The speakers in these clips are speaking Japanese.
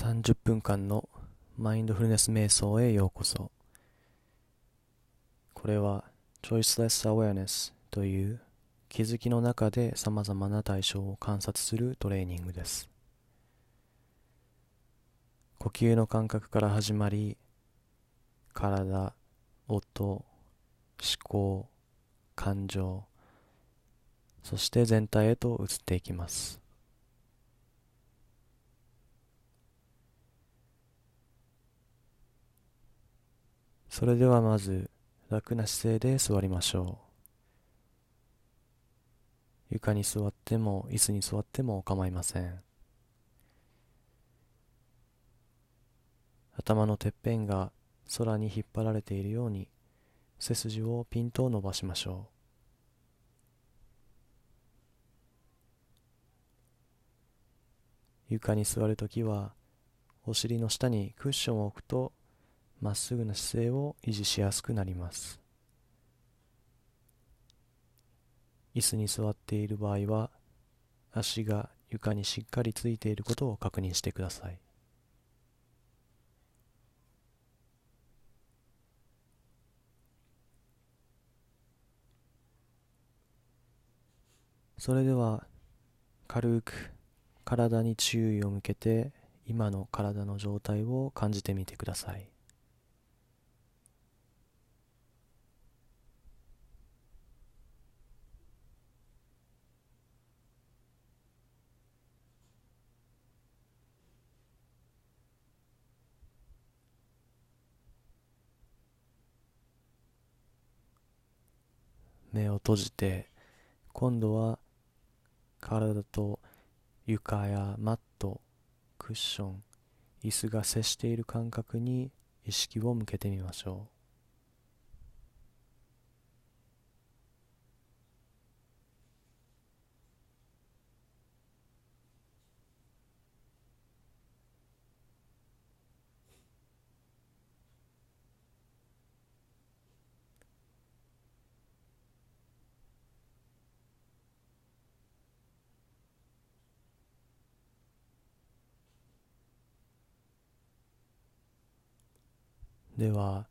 30分間のマインドフルネス瞑想へようこそ。これは Choiceless Awareness という気づきの中で様々な対象を観察するトレーニングです。呼吸の感覚から始まり体、音、思考、感情そして全体へと移っていきます。それではまず楽な姿勢で座りましょう。床に座っても椅子に座っても構いません。頭のてっぺんが空に引っ張られているように背筋をピンと伸ばしましょう。床に座るときはお尻の下にクッションを置くとまっすぐな姿勢を維持しやすくなります。椅子に座っている場合は足が床にしっかりついていることを確認してください。それでは軽く体に注意を向けて今の体の状態を感じてみてください。目を閉じて今度は体と床やマットクッション椅子が接している感覚に意識を向けてみましょう。では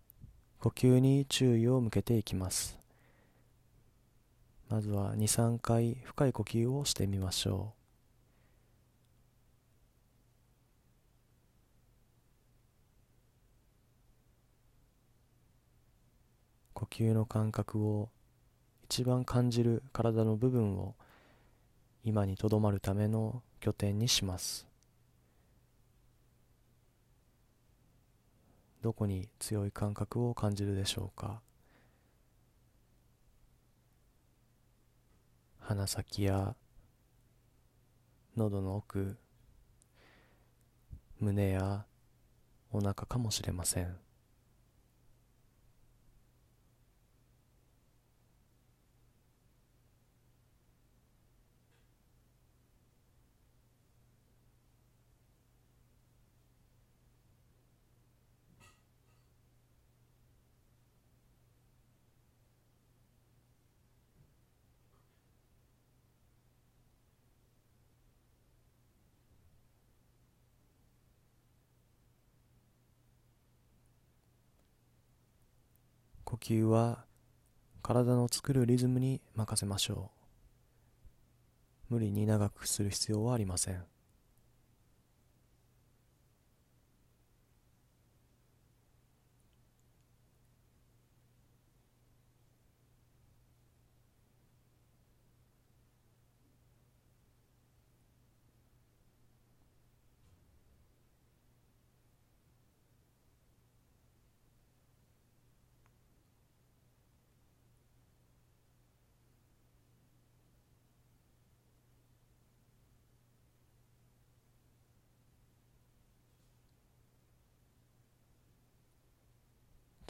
呼吸に注意を向けていきます。まずは23回深い呼吸をしてみましょう。呼吸の感覚を一番感じる体の部分を今にとどまるための拠点にします。どこに強い感覚を感じるでしょうか？鼻先や喉の奥胸やお腹かもしれません。呼吸は体の作るリズムに任せましょう。無理に長くする必要はありません。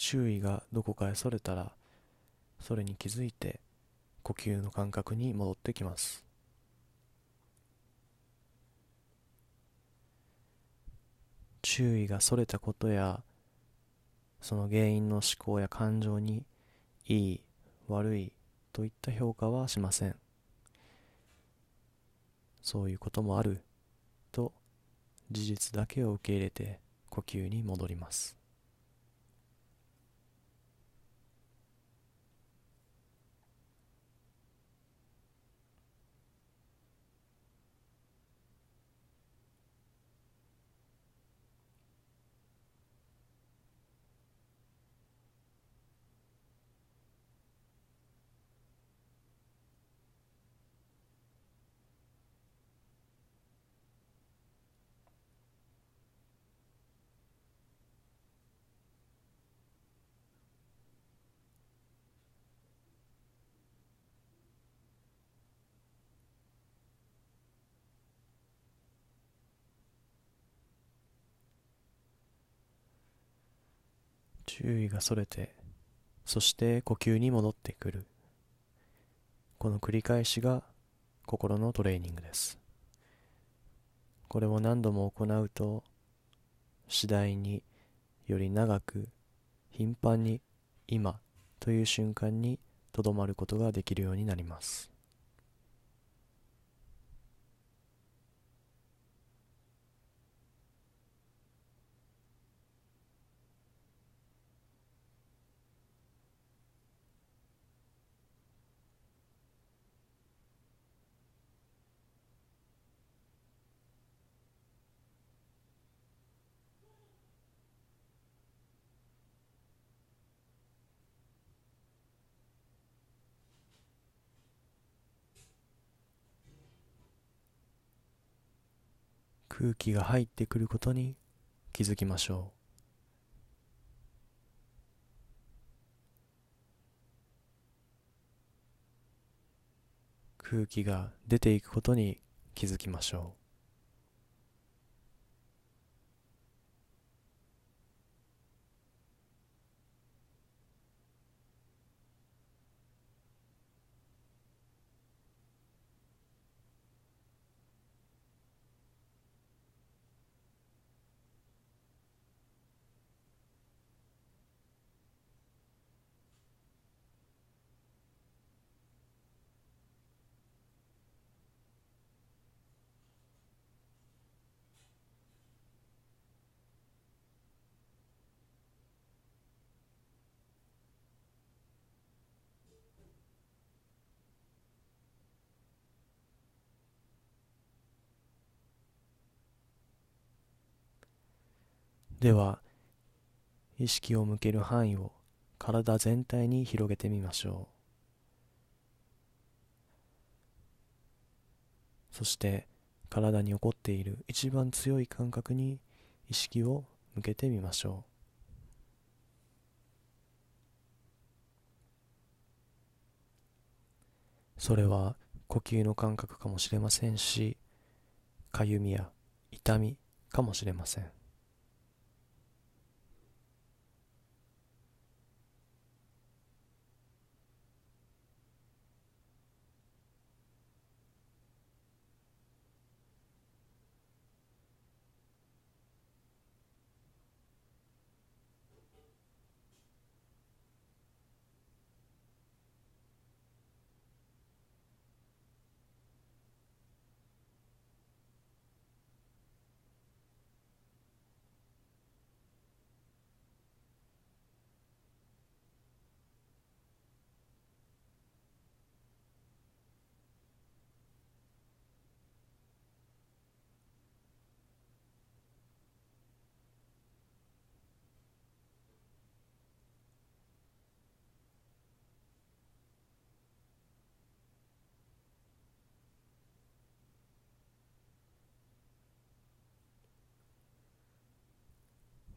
注意がどこかへそれたらそれに気づいて呼吸の感覚に戻ってきます。注意がそれたことやその原因の思考や感情にいい悪いといった評価はしません。そういうこともあると事実だけを受け入れて呼吸に戻ります。注意がそれてそして呼吸に戻ってくる。この繰り返しが心のトレーニングです。これを何度も行うと次第により長く頻繁に今という瞬間にとどまることができるようになります。空気が入ってくることに気づきましょう。空気が出ていくことに気づきましょう。では意識を向ける範囲を体全体に広げてみましょう。そして体に起こっている一番強い感覚に意識を向けてみましょう。それは呼吸の感覚かもしれませんしかゆみや痛みかもしれません。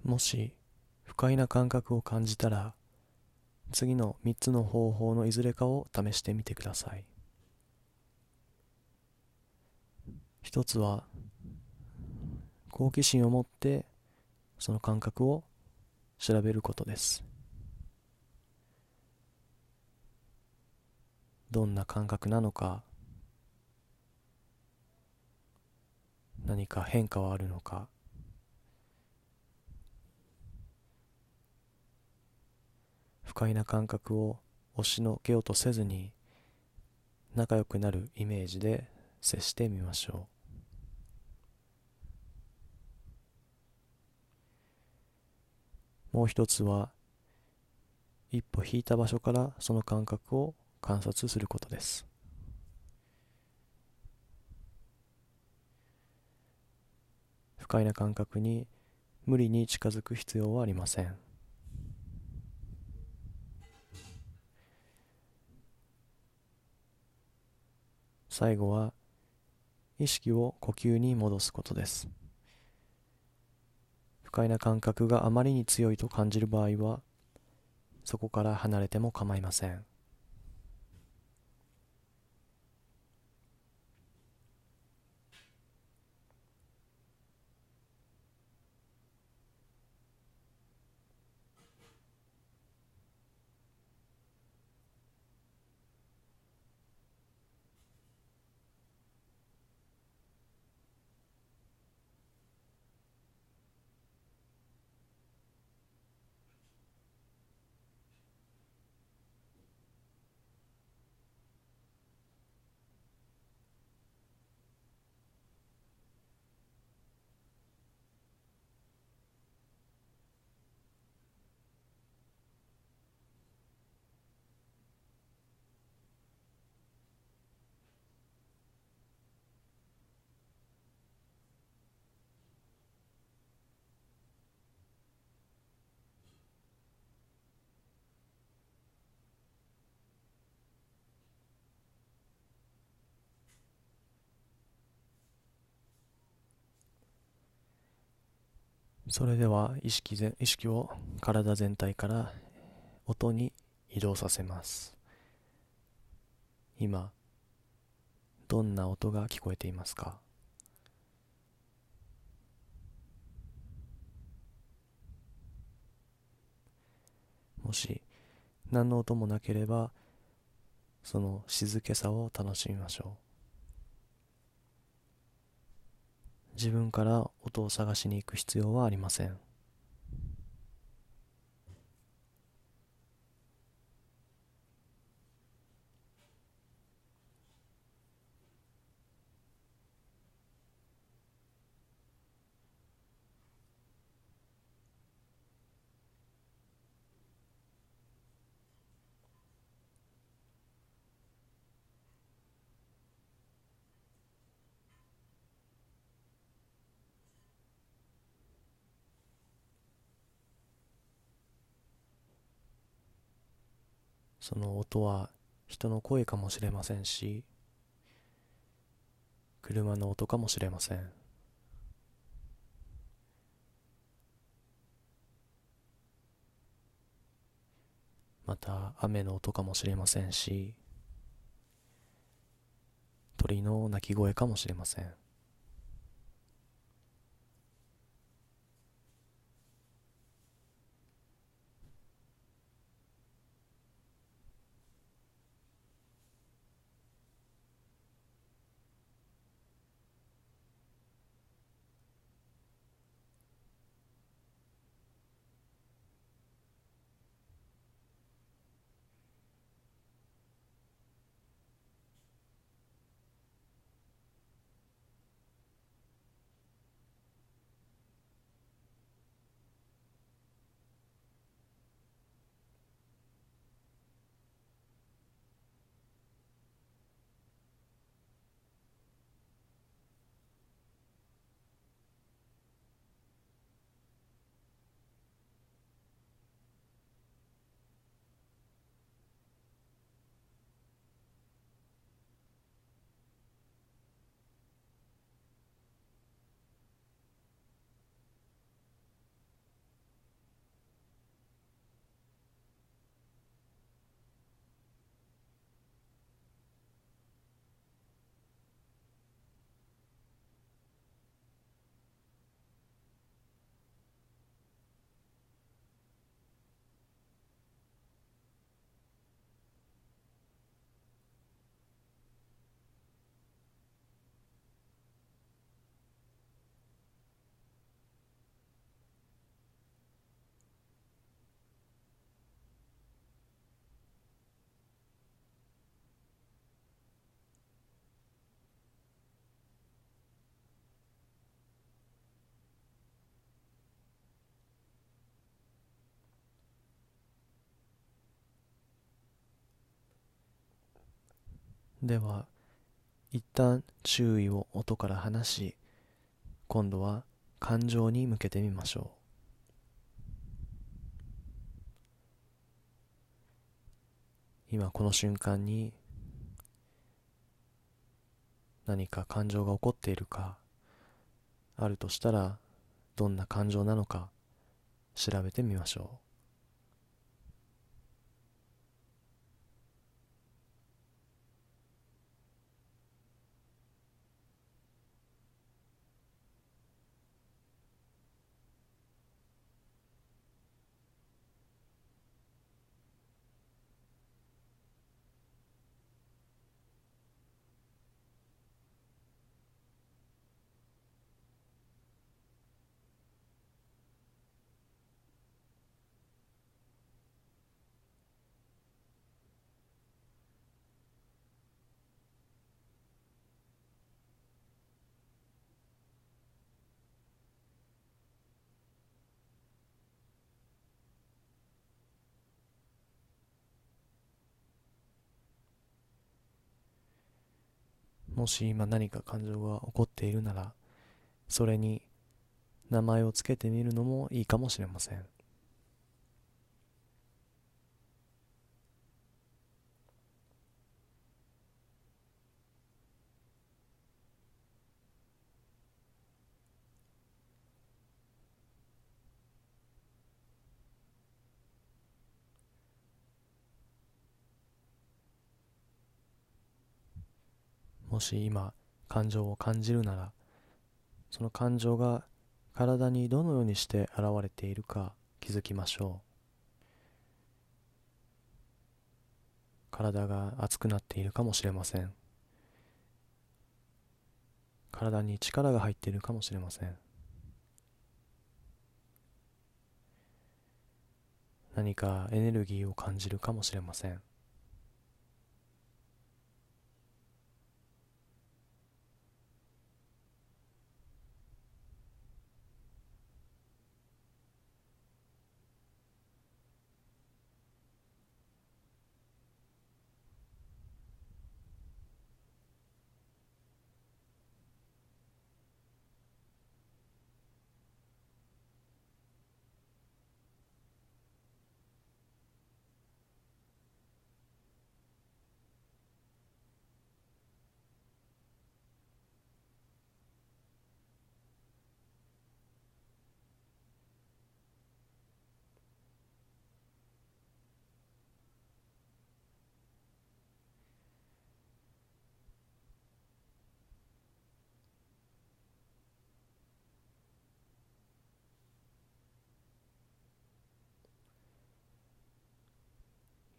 もし不快な感覚を感じたら次の3つの方法のいずれかを試してみてください。一つは好奇心を持ってその感覚を調べることです。どんな感覚なのか何か変化はあるのか。不快な感覚を押しのけようとせずに仲良くなるイメージで接してみましょう。もう一つは一歩引いた場所からその感覚を観察することです不快な感覚に無理に近づく必要はありません最後は意識を呼吸に戻すことです。不快な感覚があまりに強いと感じる場合はそこから離れても構いません。それでは意識ぜ意識を体全体から音に移動させます。今どんな音が聞こえていますか？もし何の音もなければその静けさを楽しみましょう。自分から音を探しに行く必要はありません。その音は人の声かもしれませんし車の音かもしれません。また雨の音かもしれませんし鳥の鳴き声かもしれません。では一旦注意を音から離し今度は感情に向けてみましょう。今この瞬間に何か感情が起こっているかあるとしたらどんな感情なのか調べてみましょう。もし今何か感情が起こっているならそれに名前を付けてみるのもいいかもしれません。し今感情を感じるならその感情が体にどのようにして現れているか気づきましょう。体が熱くなっているかもしれません。体に力が入っているかもしれません。何かエネルギーを感じるかもしれません。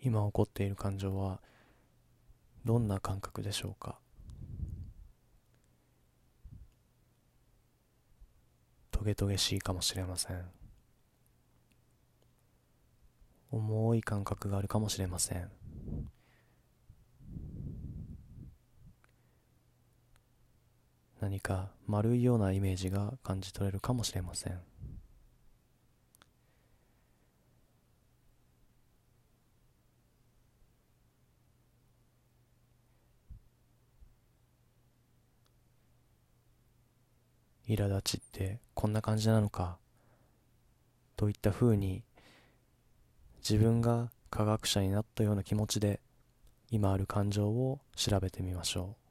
今起こっている感情はどんな感覚でしょうか？トゲトゲしいかもしれません。重い感覚があるかもしれません。何か丸いようなイメージが感じ取れるかもしれません。苛立ちってこんな感じなのかといったふうに自分が科学者になったような気持ちで今ある感情を調べてみましょう。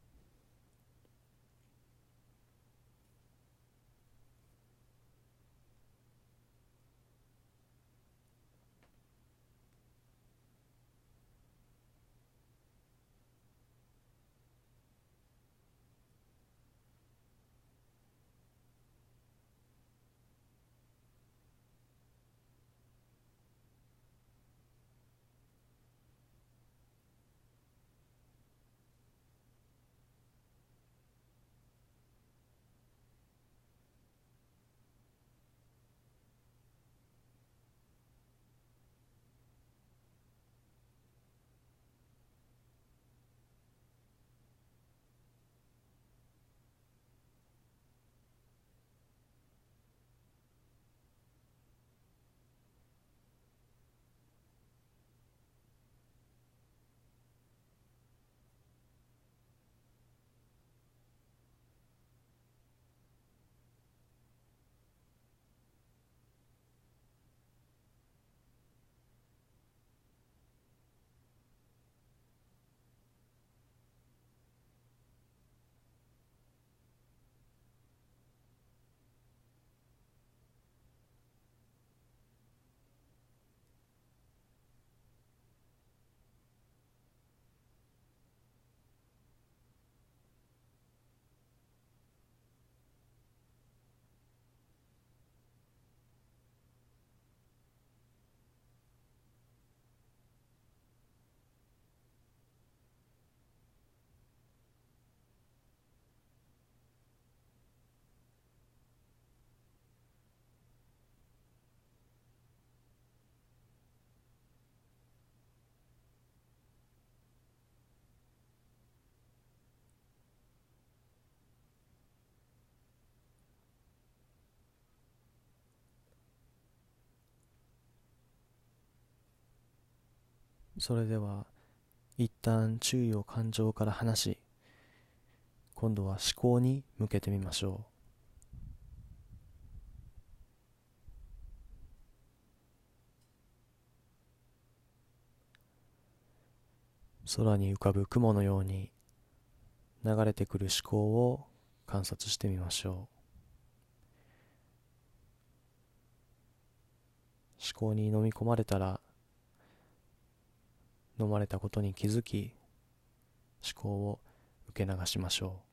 それでは一旦注意を感情から離し今度は思考に向けてみましょう。空に浮かぶ雲のように流れてくる思考を観察してみましょう。思考に飲み込まれたら飲まれたことに気づき思考を受け流しましょう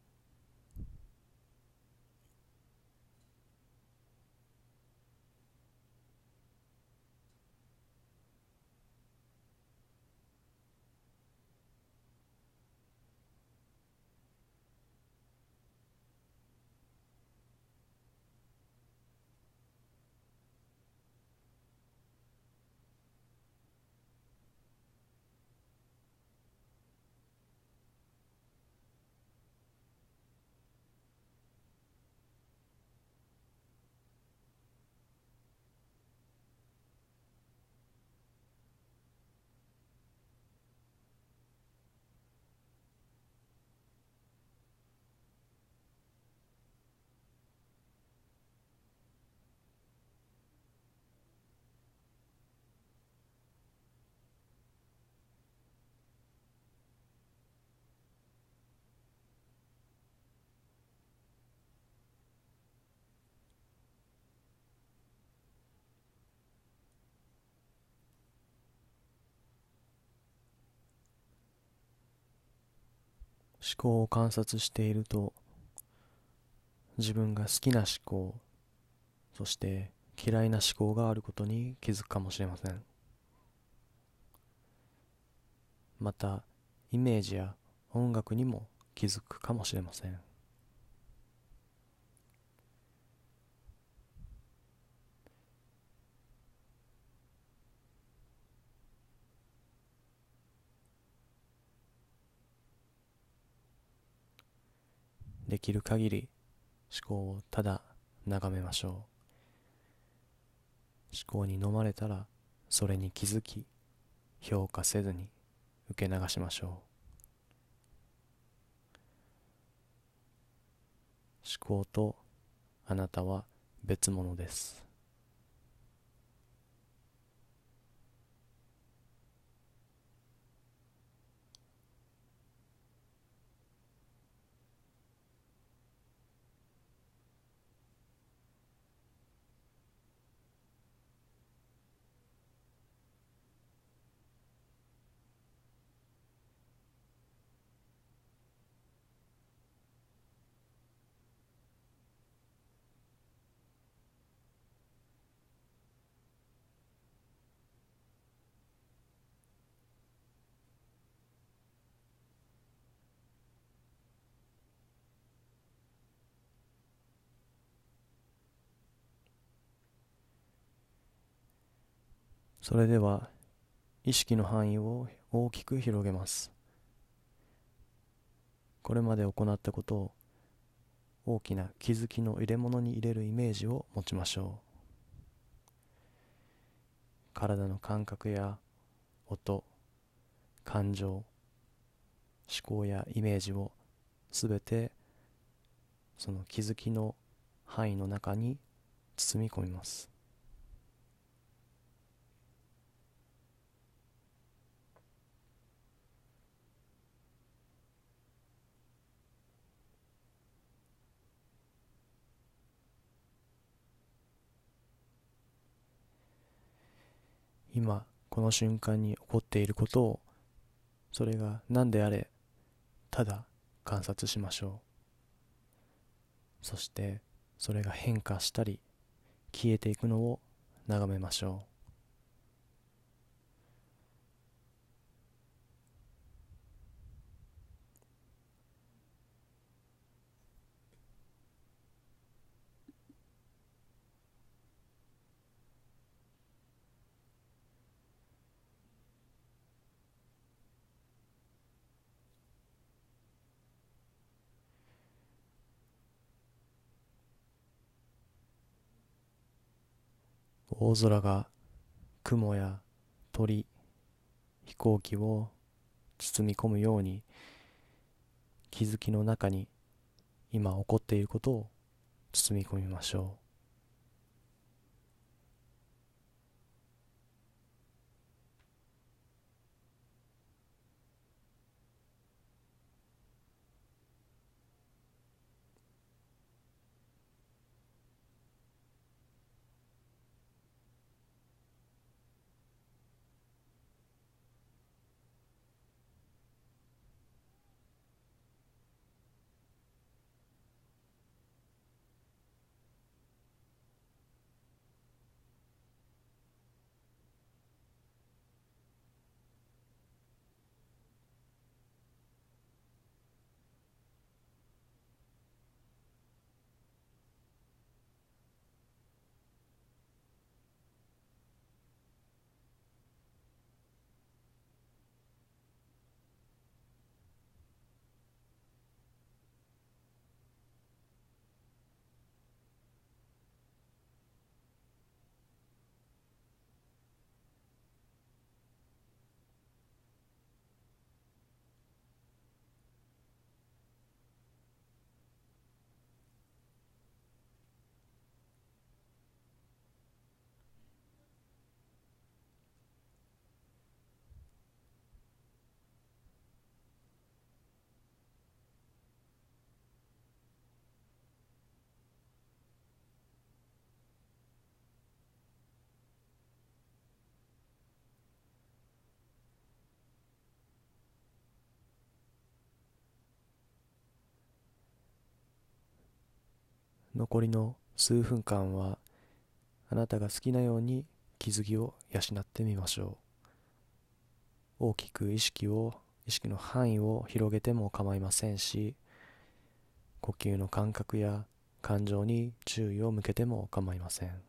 思考を観察していると自分が好きな思考そして嫌いな思考があることに気づくかもしれません。またイメージや音楽にも気づくかもしれません。できる限り思考をただ眺めましょう。思考に飲まれたらそれに気づき評価せずに受け流しましょう。思考とあなたは別物です。それでは意識の範囲を大きく広げます。これまで行ったことを大きな気づきの入れ物に入れるイメージを持ちましょう。体の感覚や音感情思考やイメージをすべてその気づきの範囲の中に包み込みます。今この瞬間に起こっていることをそれが何であれただ観察しましょう。そしてそれが変化したり消えていくのを眺めましょう。大空が雲や鳥飛行機を包み込むように気づきの中に今起こっていることを包み込みましょう。残りの数分間はあなたが好きなように気づきを養ってみましょう。大きく意識を意識の範囲を広げても構いませんし呼吸の感覚や感情に注意を向けても構いません。